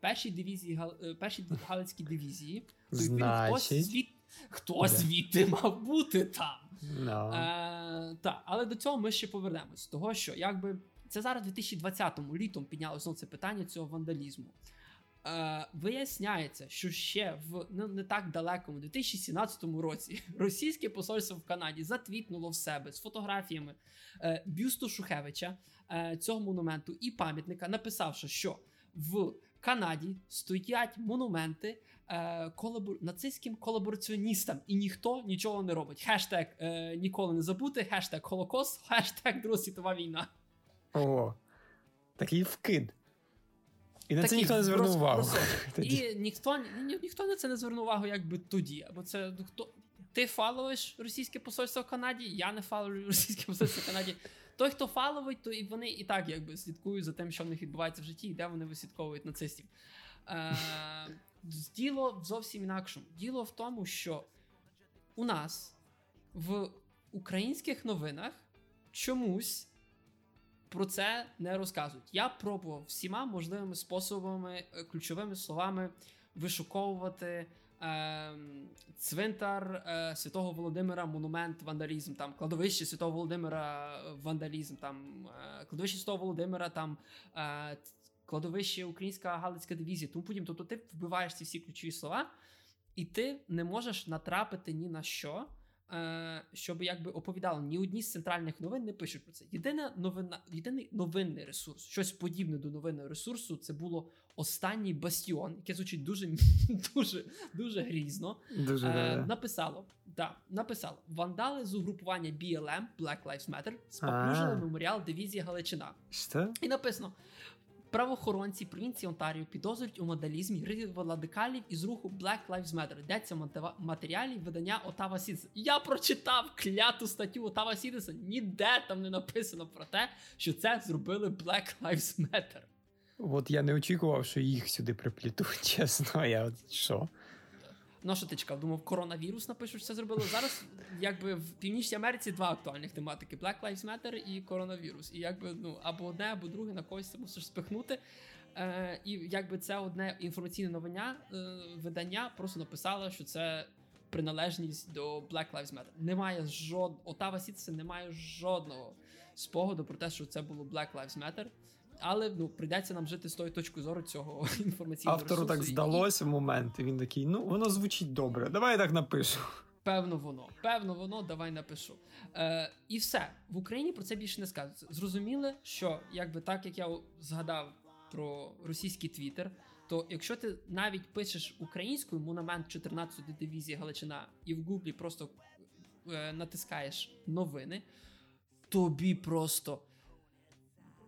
першій дивізії е, першій Галицькій дивізії, то відповідно хтось Значить. звід, хто звідти мав бути там. No. Е, так, але до цього ми ще повернемось. Того, що якби це зараз 2020-му літом піднялося це питання цього вандалізму. Е, виясняється, що ще в ну, не так далекому 2017 році [laughs] російське посольство в Канаді затвітнуло в себе з фотографіями е, бюсту Шухевича е, цього монументу і пам'ятника, написавши, що в Канаді стоять монументи е, колабор... нацистським колабораціоністам, і ніхто нічого не робить. Хештег е, ніколи не забути, хештег Холокост, [laughs] хештег Друга світова війна. О, такий вкид. І на це ніхто не звернув увагу. [laughs] І ніхто, ні, ніхто на це не звернув увагу, якби тоді. Або це ну, хто. Ти фалуєш російське посольство в Канаді, я не фалую [laughs] російське посольство в Канаді. Той, хто фаловить, то і вони і так якби слідкують за тим, що в них відбувається в житті, і де вони вислідковують нацистів. Е, діло зовсім інакшому. Діло в тому, що у нас в українських новинах чомусь про це не розказують. Я пробував всіма можливими способами, е, ключовими словами вишуковувати цвинтар е, Святого Володимира, монумент вандалізм, там кладовище Святого Володимира, вандалізм, там е, кладовище Святого Володимира, там е, кладовище Українська Галицька дивізія. Тому потім, тобто ти вбиваєш ці всі ключові слова, і ти не можеш натрапити ні на що. Е, щоб якби оповідали, ні одні з центральних новин не пишуть про це. Єдина новина, єдиний новинний ресурс, щось подібне до новинного ресурсу, це було останній бастіон, яке звучить дуже [laughs] дуже дуже грізно. Дуже е, написало да, написало вандали з угрупування BLM Black Lives Matter споплюжили меморіал дивізії Галичина. Що? І написано: правоохоронці провінції Онтаріо підозрюють у модалізмі радикалів із руху Black Lives Matter. Йдеться матеріалі видання Отава Сідеса. Я прочитав кляту статтю Отава Сідеса. Ніде там не написано про те, що це зробили Black Lives Matter. От я не очікував, що їх сюди приплітуть, [laughs] чесно. Я от що? Ну, що ти чекав? Думав, коронавірус напишуть, що це зробили. Зараз, якби в Північній Америці два актуальних тематики: Black Lives Matter і коронавірус. І якби ну або одне, або друге на когось це мусиш спихнути. Е, І якби це одне інформаційне новиня е, видання просто написало, що це приналежність до Black Lives Matter. Немає жодного Отава Сітси немає жодного спогаду про те, що це було Black Lives Matter. Але ну прийдеться нам жити з тої точки зору цього [laughs] інформаційного автору. Автору так здалося в момент. і Він такий: ну воно звучить добре. Давай я так напишу. Певно, воно, певно, воно, давай напишу. Е, І все в Україні про це більше не скажуть. Зрозуміли, що якби так як я згадав про російський твіттер, то якщо ти навіть пишеш українською монумент 14-ї дивізії Галичина і в Гуглі просто е, натискаєш новини, тобі просто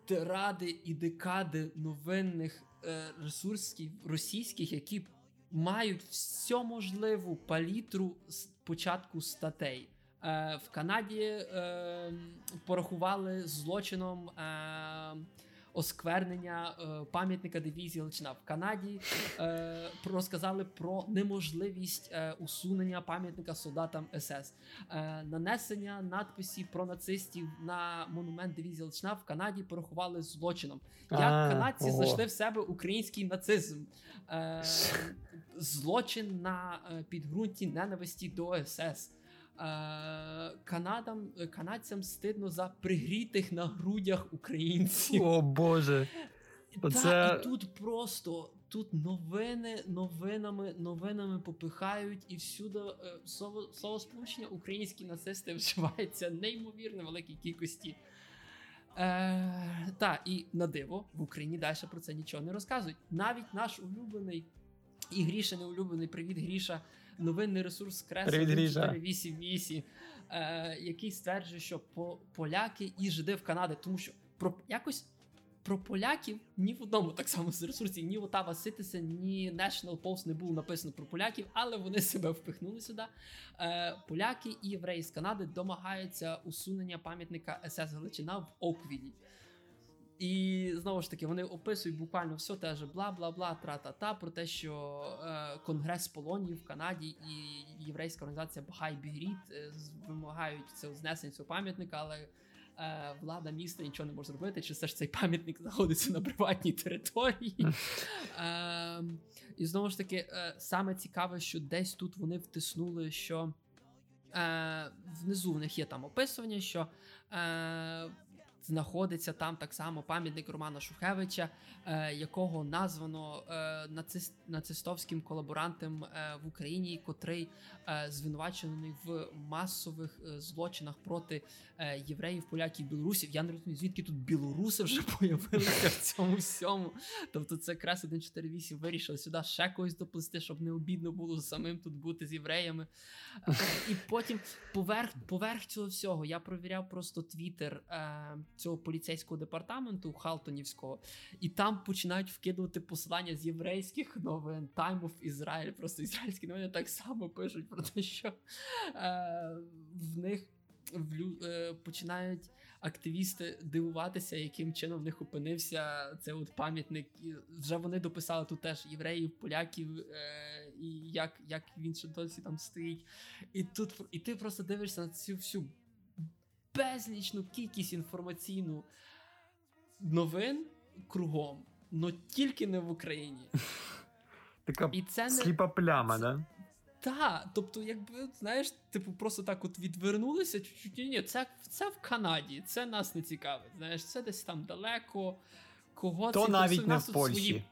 тиради і декади новинних е, ресурсів російських, які мають всю можливу палітру з початку статей. Е, В Канаді е, порахували злочином. Е, осквернення е, пам'ятника дивізії Личина в Канаді. Е, розказали про неможливість е, усунення пам'ятника солдатам СС, е, нанесення надписів про нацистів на монумент дивізії Личина в Канаді порахували злочином. Як А, канадці ого. знайшли в себе український нацизм, е, [laughs] злочин на е, підґрунті ненависті до СС. Е, Канадам, канадцям стидно за пригрітих на грудях українців. О Боже. Оце- Та, і тут просто тут новини новинами новинами попихають, і всюди е, слово, слово сполучення українські нацисти [laughs] вживається неймовірно великій кількості. Е, та, і на диво в Україні далі про це нічого не розказують. Навіть наш улюблений і Гріша неулюблений привіт, Гріша. Новинний ресурс Крес Привіт, Гріша. 1488, е, який стверджує, що по, поляки і жиди в Канаді, тому що про якось про поляків ні в одному так само з ресурсів, ні Отава Ситиса, ні National Post не було написано про поляків, але вони себе впихнули сюди. Е, поляки і євреї з Канади домагаються усунення пам'ятника СС Галичина в Оквілі. І знову ж таки вони описують буквально все те ж бла бла бла тра-та-та про те, що е, Конгрес Полонії в Канаді і єврейська організація Бахай Бігріт е, вимагають це знесення цього пам'ятника, але е, влада міста нічого не може зробити, чи все ж цей пам'ятник знаходиться на приватній території. е, і знову ж таки, е, саме цікаве, що десь тут вони втиснули, що е, внизу в них є там описування, що. Е, знаходиться там так само пам'ятник Романа Шухевича, е, якого названо е, нацист, нацистовським колаборантом е, в Україні, котрий звинувачений в масових злочинах проти євреїв, поляків, білорусів. Я не розумію, звідки тут білоруси вже [laughs] появилися в цьому всьому. Тобто, це крес 148 вирішили сюди ще когось доплести, щоб не обідно було самим тут бути з євреями. І потім поверх, поверх цього всього я провіряв просто твіттер цього поліцейського департаменту Халтонівського, і там починають вкидувати посилання з єврейських новин Time of Israel. Просто ізраїльські новини так само пишуть про те, що е, в них в е, починають активісти дивуватися, яким чином в них опинився цей от пам'ятник. І вже вони дописали тут теж євреїв, поляків, е, і як, як він ще досі там стоїть. І тут і ти просто дивишся на цю всю безлічну кількість інформаційну новин кругом, но тільки не в Україні. [laughs] Така І це не сліпа пляма, це- да? та, тобто, якби знаєш, типу, просто так от відвернулися. Чуть-чуть ні, ні, це, це в Канаді, це нас не цікавить. Знаєш, це десь там далеко. Кого То це навіть не Нас в Польщі. свої-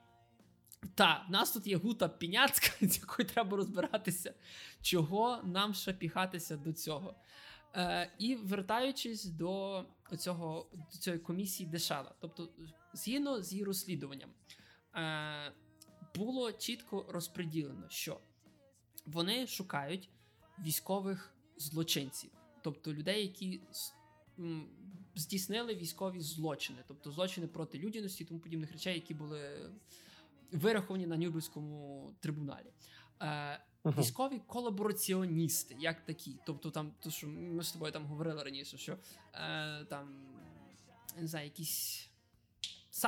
Та, в нас тут є гута піняцька, [laughs] з якою треба розбиратися, чого нам ще піхатися до цього. Е, І вертаючись до цього, до цієї комісії Дешала, тобто, згідно з її розслідуванням, е, було чітко розподілено, що вони шукають військових злочинців, тобто людей, які здійснили військові злочини, тобто злочини проти людяності тому подібних речей, які були вираховані на Нюрнберзькому трибуналі. Е, uh-huh. Військові колабораціоністи, як такі. Тобто, там, то що ми з тобою там говорили раніше, що е, там не знаю, якісь.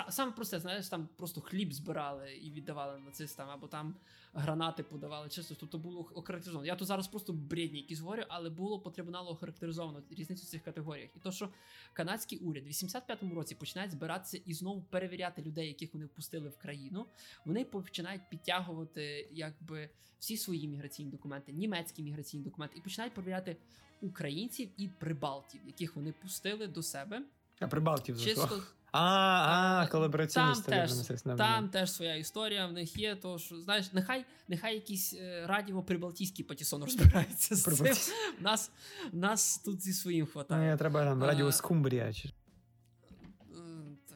Саме просте, знаєш, там просто хліб збирали і віддавали нацистам, або там гранати подавали. Чисто, тобто було охарактеризовано. Я тут зараз просто бредні якісь говорю, але було по трибуналу охарактеризовано різницю в цих категоріях. І то, що канадський уряд в 85-му році починає збиратися і знову перевіряти людей, яких вони впустили в країну, вони починають підтягувати якби всі свої міграційні документи, німецькі міграційні документи, і починають перевіряти українців і прибалтів, яких вони пустили до себе. А прибалтів Чисто... [laughs] А, а, колабораційні там теж, там теж своя історія в них є. То що знаєш, нехай нехай якісь е, радіо прибалтійські патісон розбираються з цим. [laughs] Нас нас тут зі своїм хватає. Ну, треба там радіо Скумбрія. чи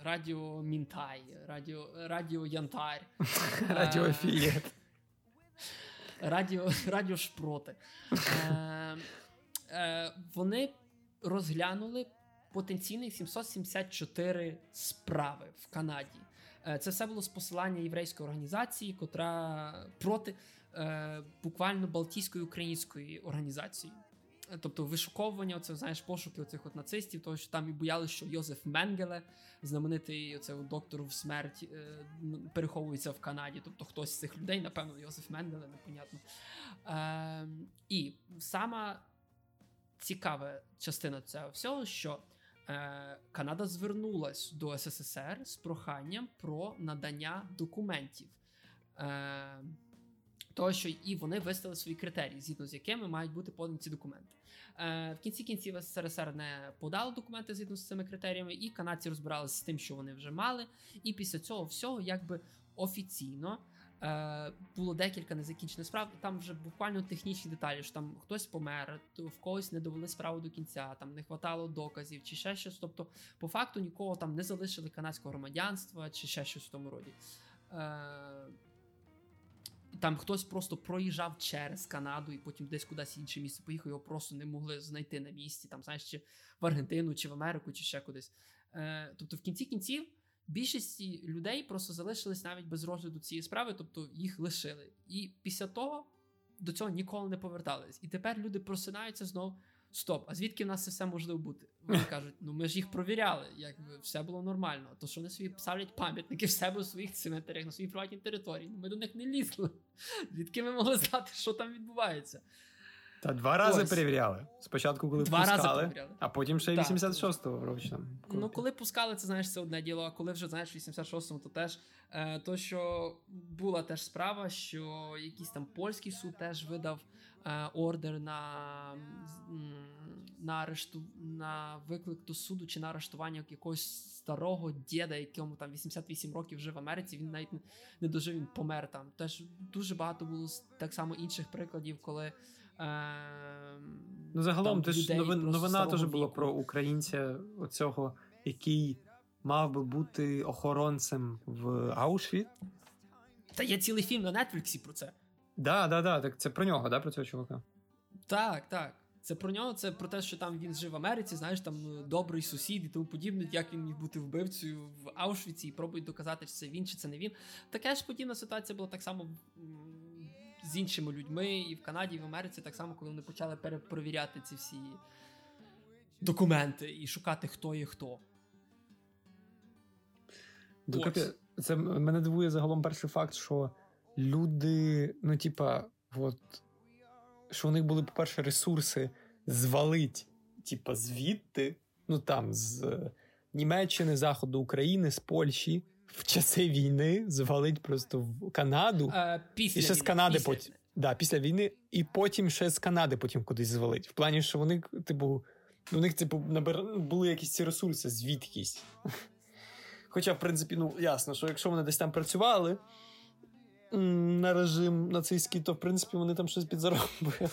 Радіо Мінтай, радіо радіо Янтар, [laughs] радіо е, Фієт. Радіо радіо Шпроти. Е, е, Вони розглянули потенційних 774 справи в Канаді. Е, це все було з посилання єврейської організації, котра проти е, буквально Балтійської української організації. Е, тобто вишуковування, оце, знаєш, пошуки оцих от нацистів, тому що там і боялися, що Йозеф Менгеле, знаменитий оце, доктор в смерть, е, переховується в Канаді. Тобто хтось з цих людей, напевно, Йозеф Менгеле, непонятно. Е, І сама цікава частина цього всього, що Канада звернулась до СССР з проханням про надання документів. Е, того, що і вони виставили свої критерії, згідно з якими мають бути подані ці документи. Е, В кінці кінців СРСР не подали документи згідно з цими критеріями, і канадці розбиралися з тим, що вони вже мали. І після цього всього, якби офіційно Е, Було декілька незакінчених справ. Там вже буквально технічні деталі. що Там хтось помер, то в когось не довели справу до кінця, там не хватало доказів, чи ще щось. Тобто, по факту нікого там не залишили канадського громадянства, чи ще щось в тому роді. Е, там хтось просто проїжджав через Канаду і потім десь кудись інше місце поїхав, його просто не могли знайти на місці, там, знаєш, чи в Аргентину, чи в Америку, чи ще кудись. Е, Тобто, в кінці кінців більшості людей просто залишились навіть без розгляду цієї справи, тобто їх лишили. І після того до цього ніколи не повертались. І тепер люди просинаються знову. Стоп, а звідки в нас це все можливо бути? Вони [laughs] кажуть, ну ми ж їх провіряли, якби все було нормально. То що вони собі ставлять пам'ятники в себе у своїх цементарях, на своїй приватній території. Ну ми до них не лізли. Звідки ми могли знати, що там відбувається? Та два рази Ось. перевіряли. Спочатку, коли два пускали, рази а потім ще й 86-го років. Ну, коли пускали, це знаєш, це одне діло, а коли вже знаєш, 86-му, то теж е, то, що була теж справа, що якийсь там польський суд теж видав е, ордер на на арешту на виклик до суду чи на арештування якогось старого діда, якому там 88 років жив в Америці. Він навіть не дожив, він помер там. Теж дуже багато було так само інших прикладів, коли. Ем, ну, загалом ти ж новин, новина теж була про українця, оцього, який мав би бути охоронцем в Аушвіт. Та є цілий фільм на Нетфліксі про це. Да, да, да. Так це про нього, да, про цього чувака? Так, так. Це про нього, це про те, що там він жив в Америці, знаєш, там ну, добрий сусід і тому подібне, як він міг бути вбивцею в Аушвіці і пробують доказати, чи це він, чи це не він. Така ж подібна ситуація була так само з іншими людьми і в Канаді, і в Америці, так само, коли вони почали перепровіряти ці всі документи і шукати, хто є хто. Докопі... Це мене дивує загалом перший факт, що люди, ну, типа, от, що у них були, по-перше, ресурси звалить, типа, звідти, ну там, з Німеччини, Заходу України, з Польщі в часи війни звалить просто в Канаду а, після і ще з Канади після потім. Да, після війни, і потім ще з Канади потім кудись звалить. В плані, що вони, типу, у них, типу, набир... були якісь ці ресурси, звідкись. [laughs] Хоча, в принципі, ну ясно, що якщо вони десь там працювали, на режим нацистський, то в принципі вони там щось підзаробили. [laughs]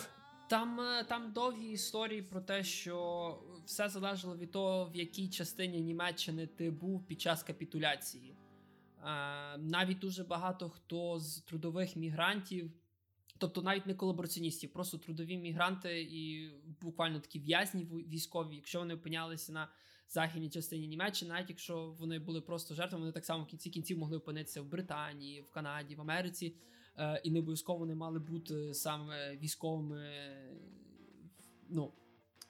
Там е, там довгі історії про те, що все залежало від того, в якій частині Німеччини ти був під час капітуляції. Навіть дуже багато хто з трудових мігрантів, тобто навіть не колабораціоністів, просто трудові мігранти і буквально такі в'язні військові, якщо вони опинялися на західній частині Німеччини, навіть якщо вони були просто жертвами, вони так само в кінці кінців могли опинитися в Британії, в Канаді, в Америці. Е, і не обов'язково не мали бути саме військовими, ну,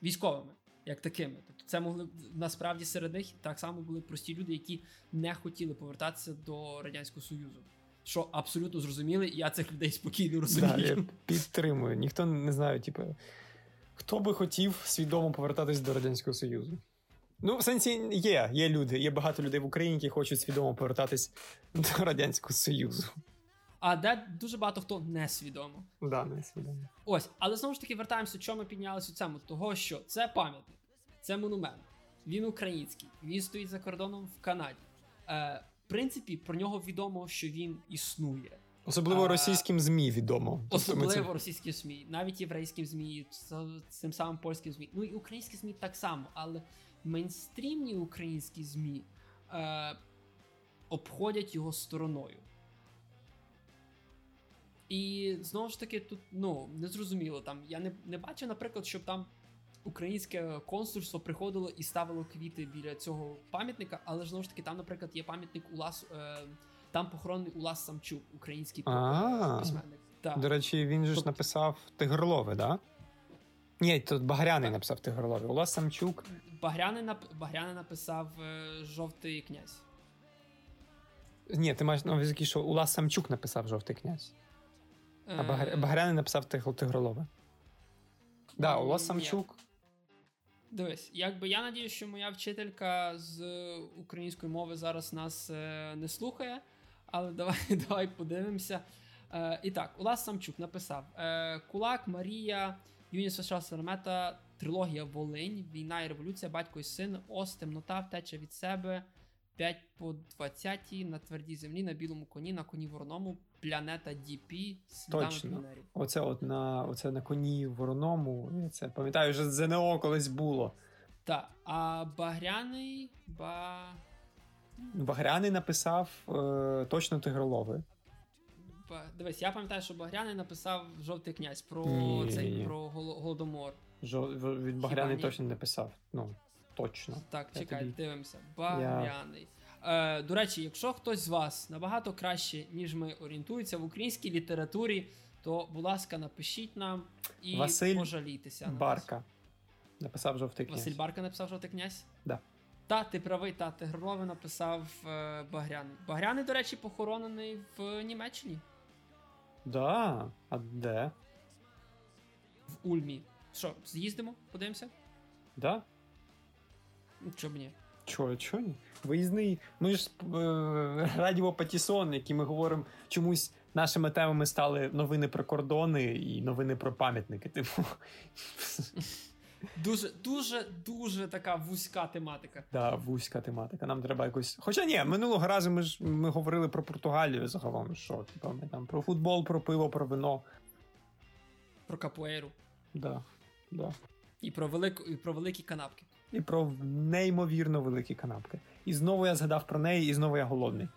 військовими, як такими. Це могли насправді серед них так само були прості люди, які не хотіли повертатися до Радянського Союзу. Що абсолютно зрозуміли, і я цих людей спокійно розумію. Да, я Підтримую. Ніхто не знає, типу, хто би хотів свідомо повертатись до Радянського Союзу. Ну, в сенсі є, є люди, є багато людей в Україні, які хочуть свідомо повертатись до Радянського Союзу а де дуже багато хто несвідомо. Да, несвідомо. Ось, але знову ж таки вертаємося, чому ми піднялися у цьому, того що це пам'ятник, це монумент. Він український, він стоїть за кордоном в Канаді. Е, В принципі, про нього відомо, що він існує. Особливо а, російським ЗМІ відомо. Тобто особливо російським ЗМІ, навіть єврейським ЗМІ, цим самим польським ЗМІ. Ну і українські ЗМІ так само, але мейнстрімні українські ЗМІ е, обходять його стороною. І знову ж таки, тут ну незрозуміло. Там я не не бачу, наприклад, щоб там українське консульство приходило і ставило квіти біля цього пам'ятника, але знову ж таки, там, наприклад, є пам'ятник Улас, е, там похоронений Улас Самчук, український письменник. Так. До речі, він же ж тобто написав Тигрлове, да? Ні, тут Багряний написав Тигрлове. Улас Самчук. Багряний нап... Багряний написав е, Жовтий князь. Ні, ти маєш на увазі, що Улас Самчук написав Жовтий князь. А Багр... Багряний написав Тигролове. Да, у вас Самчук. Дивись, якби я надію, що моя вчителька з української мови зараз нас е, не слухає, але давай [laughs] давай подивимося. Е, і так, Улас Самчук написав: е, Кулак, Марія, Юніс Вача Сарамета, трилогія Волинь, Війна і революція, батько і син, Ос, темнота, втеча від себе, 5 по 20 на твердій землі, на білому коні, на коні вороному, планета DP, слідами піонерів. Оце от на оце на коні вороному. Це пам'ятаю, вже ЗНО колись було. Так, а Багряний. ба... Багряний написав е, точно тигролови. Дивись, я пам'ятаю, що Багряний написав жовтий князь про ні, цей ні. про голодомор. Жо... Від Багряний точно не писав. Ну, точно. Так, я чекай, тобі... дивимося. Багряний. Е, До речі, якщо хтось з вас набагато краще, ніж ми орієнтується в українській літературі, то, будь ласка, напишіть нам і Василь пожалійтеся. Барка. Написав жовтий князь. Василь Барка написав жовтий князь? Да. Та, ти правий, та Тигровий написав е, Багряний. Багряний, до речі, похоронений в Німеччині. Да, а де? В Ульмі. Що, з'їздимо, подивимося? Да. Чому ні? Чого, чого? Виїзний. Ми ж е, радіо Патісон, які ми говоримо чомусь. Нашими темами стали новини про кордони і новини про пам'ятники. Типу. Дуже, дуже, дуже така вузька тематика. Так, да, вузька тематика. Нам треба якось. Хоча ні, минулого разу ми ж ми говорили про Португалію загалом. Що, типу, ми там про футбол, про пиво, про вино. Про капуейру. Да, да. І про велику, і про великі канапки і про неймовірно великі канапки. І знову я згадав про неї, і знову я голодний.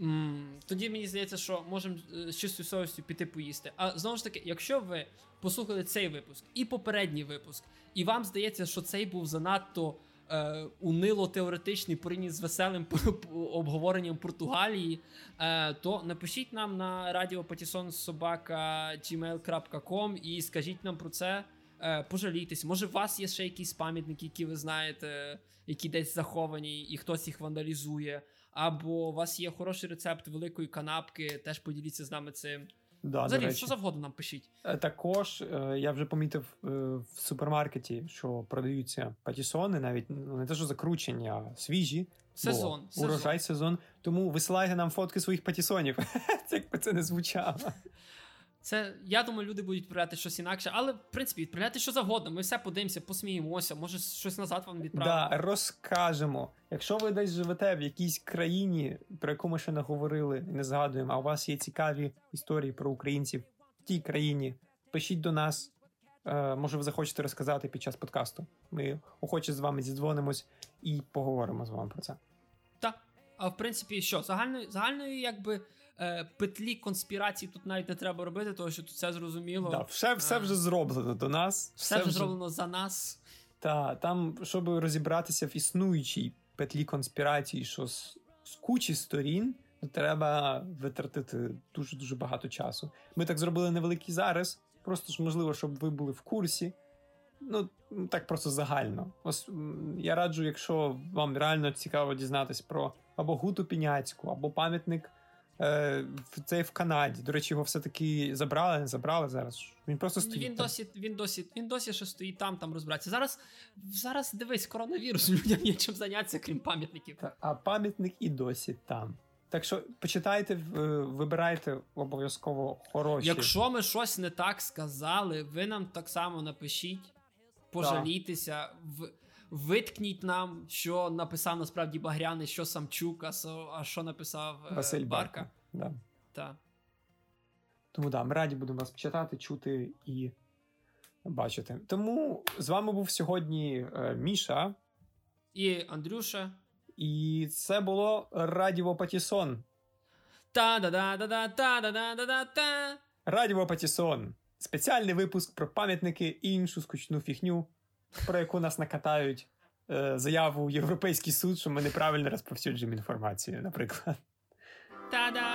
Mm, тоді мені здається, що можемо е, з чистою совістю піти поїсти. А знову ж таки, якщо ви послухали цей випуск і попередній випуск, і вам здається, що цей був занадто е, унило теоретичний порівняно з веселим [laughs] обговоренням Португалії, е, то напишіть нам на radiopatison.gmail.com і скажіть нам про це. Е, пожалійтесь. Може, у вас є ще якісь пам'ятники, які ви знаєте, які десь заховані, і хтось їх вандалізує. Або у вас є хороший рецепт великої канапки, теж поділіться з нами цим. Да, Взагалі, що завгодно нам пишіть. Е, також е, я вже помітив в супермаркеті, що продаються патісони, навіть ну, не те, що закручені, а свіжі. Сезон. Бо урожай сезон. Тому висилайте нам фотки своїх патісонів. [laughs] Це якби це не звучало. Це я думаю, люди будуть відправляти щось інакше, але в принципі відправляти що завгодно. Ми все подивимося, посміємося, може щось назад вам відправимо. Да, розкажемо. Якщо ви десь живете в якійсь країні, про яку ми ще не говорили і не згадуємо, а у вас є цікаві історії про українців в тій країні, пишіть до нас. Е, може, ви захочете розказати під час подкасту. Ми охоче з вами зідзвонимось і поговоримо з вами про це. Так. А в принципі, що загальної загальної, якби е, петлі конспірації тут навіть не треба робити, тому що тут все зрозуміло. Да, все, все вже зроблено до нас. все вже зроблено за нас. Та там, щоб розібратися в існуючій петлі конспірації, що з, з кучі сторін, то треба витратити дуже дуже багато часу. Ми так зробили невеликий зараз, просто ж можливо, щоб ви були в курсі. Ну, так просто загально. Ось я раджу, якщо вам реально цікаво дізнатись про або Гуту Піняцьку, або пам'ятник е, в- цей в Канаді. До речі, його все-таки забрали, не забрали зараз. Він просто стоїть. Він там. досі, він досі, він досі ще стоїть там, там розбиратися. Зараз, зараз дивись, коронавірус, [laughs] людям є чим зайнятися, крім пам'ятників. А пам'ятник і досі там. Так що почитайте, вибирайте обов'язково хороші. Якщо ми щось не так сказали, ви нам так само напишіть, пожалійтеся, в, виткніть нам, що написав насправді Багряний, що Самчук, а, а що написав е, Василь Барка. Барка. Да. Та. Тому да, ми раді будемо вас читати, чути і бачити. Тому з вами був сьогодні е, Міша, І Андрюша. і це було Радіо Патісон. Та-да-да-да-да-та-да-да-да-да-та. Радіо Патісон. Спеціальний випуск про пам'ятники і іншу скучну фігню, про яку нас накатають е, заяву в Європейський суд, що ми неправильно розповсюджуємо інформацію, наприклад. Та-да!